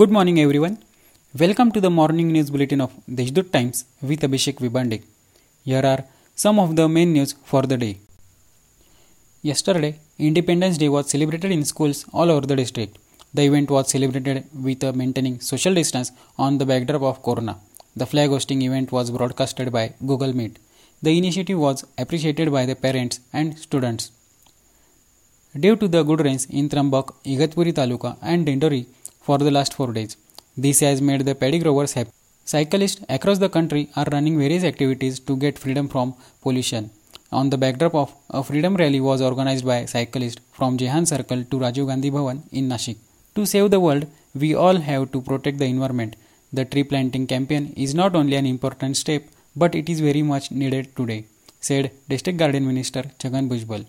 Good morning, everyone. Welcome to the morning news bulletin of Deshdoot Times with Abhishek Vibande. Here are some of the main news for the day. Yesterday, Independence Day was celebrated in schools all over the district. The event was celebrated with maintaining social distance on the backdrop of Corona. The flag hosting event was broadcasted by Google Meet. The initiative was appreciated by the parents and students. Due to the good rains in Trambak, Igatpuri Taluka, and Dindori for the last four days, this has made the paddy growers happy. Cyclists across the country are running various activities to get freedom from pollution. On the backdrop of a freedom rally was organized by cyclists from Jehan Circle to Rajiv Gandhi Bhavan in Nashik. To save the world, we all have to protect the environment. The tree planting campaign is not only an important step, but it is very much needed today, said District Guardian Minister Chhagan Bhujbal.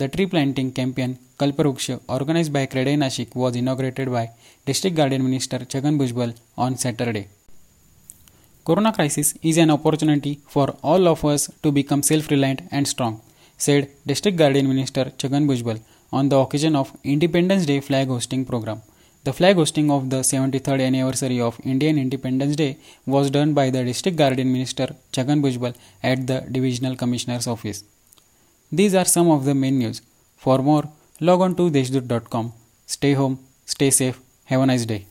The tree planting campaign Kalpavruksha organized by Credai Nashik was inaugurated by District Guardian Minister Chhagan Bhujbal on Saturday. Corona crisis is an opportunity for all of us to become self-reliant and strong, said District Guardian Minister Chhagan Bhujbal on the occasion of Independence Day flag hosting program. The flag hosting of the 73rd anniversary of Indian Independence Day was done by the District Guardian Minister Chhagan Bhujbal at the Divisional Commissioner's office. These are some of the main news. For more, log on to deshdoot.com. Stay home, stay safe, have a nice day.